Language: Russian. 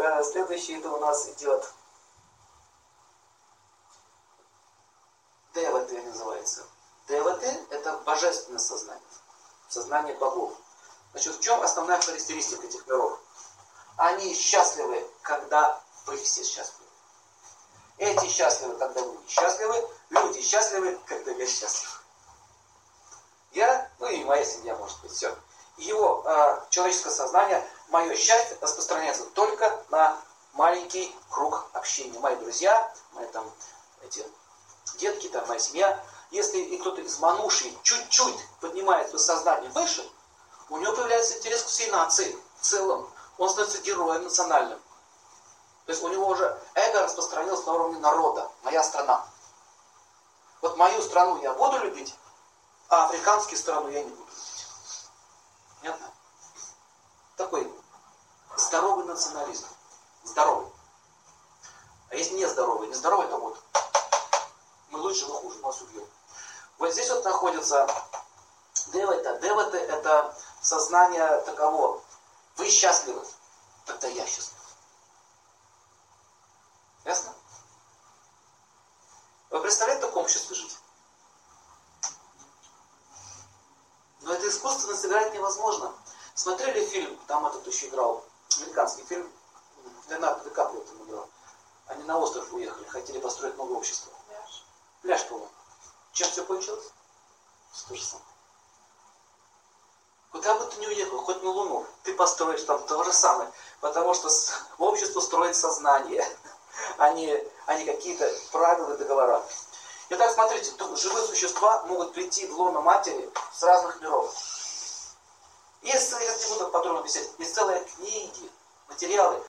Э, Следующий это у нас идет ДВТ называется. ДВТ это божественное сознание. Сознание богов. Значит, в чем основная характеристика этих миров? Они счастливы, когда вы все счастливы. Эти счастливы, когда вы счастливы. Люди счастливы, когда я счастлив. Я, ну и моя семья, может быть, все. Его э, человеческое сознание, мое счастье распространяется только на маленький круг общения. Мои друзья, мои там эти детки, там моя семья. Если кто-то из манушей чуть-чуть поднимает свое сознание выше, у него появляется интерес к всей нации в целом. Он становится героем национальным. То есть у него уже эго распространилось на уровне народа, моя страна. Вот мою страну я буду любить, а африканские страну я не буду любить. Понятно? Такой здоровый национализм. Здоровый. А если не здоровый, не здоровый, то вот. Мы лучше, мы хуже, нас убьем. Вот здесь вот находится Девата. Девата это сознание таково. Вы счастливы, тогда я счастлив. Ясно? Вы представляете в таком обществе жить? Но это искусственно сыграть невозможно. Смотрели фильм, там этот еще играл, американский фильм, Леонардо Ди Каприо там играл. Они на остров уехали, хотели построить новое общество. Пляж. Пляж, по Чем все кончилось? То же самое. Куда бы ты ни уехал, хоть на Луну, ты построишь там то же самое. Потому что общество строит сознание, а не, а не какие-то правила и договора. Итак, смотрите, живые существа могут прийти в лоно матери с разных миров. Есть, не буду подробно писать, есть целые книги, материалы,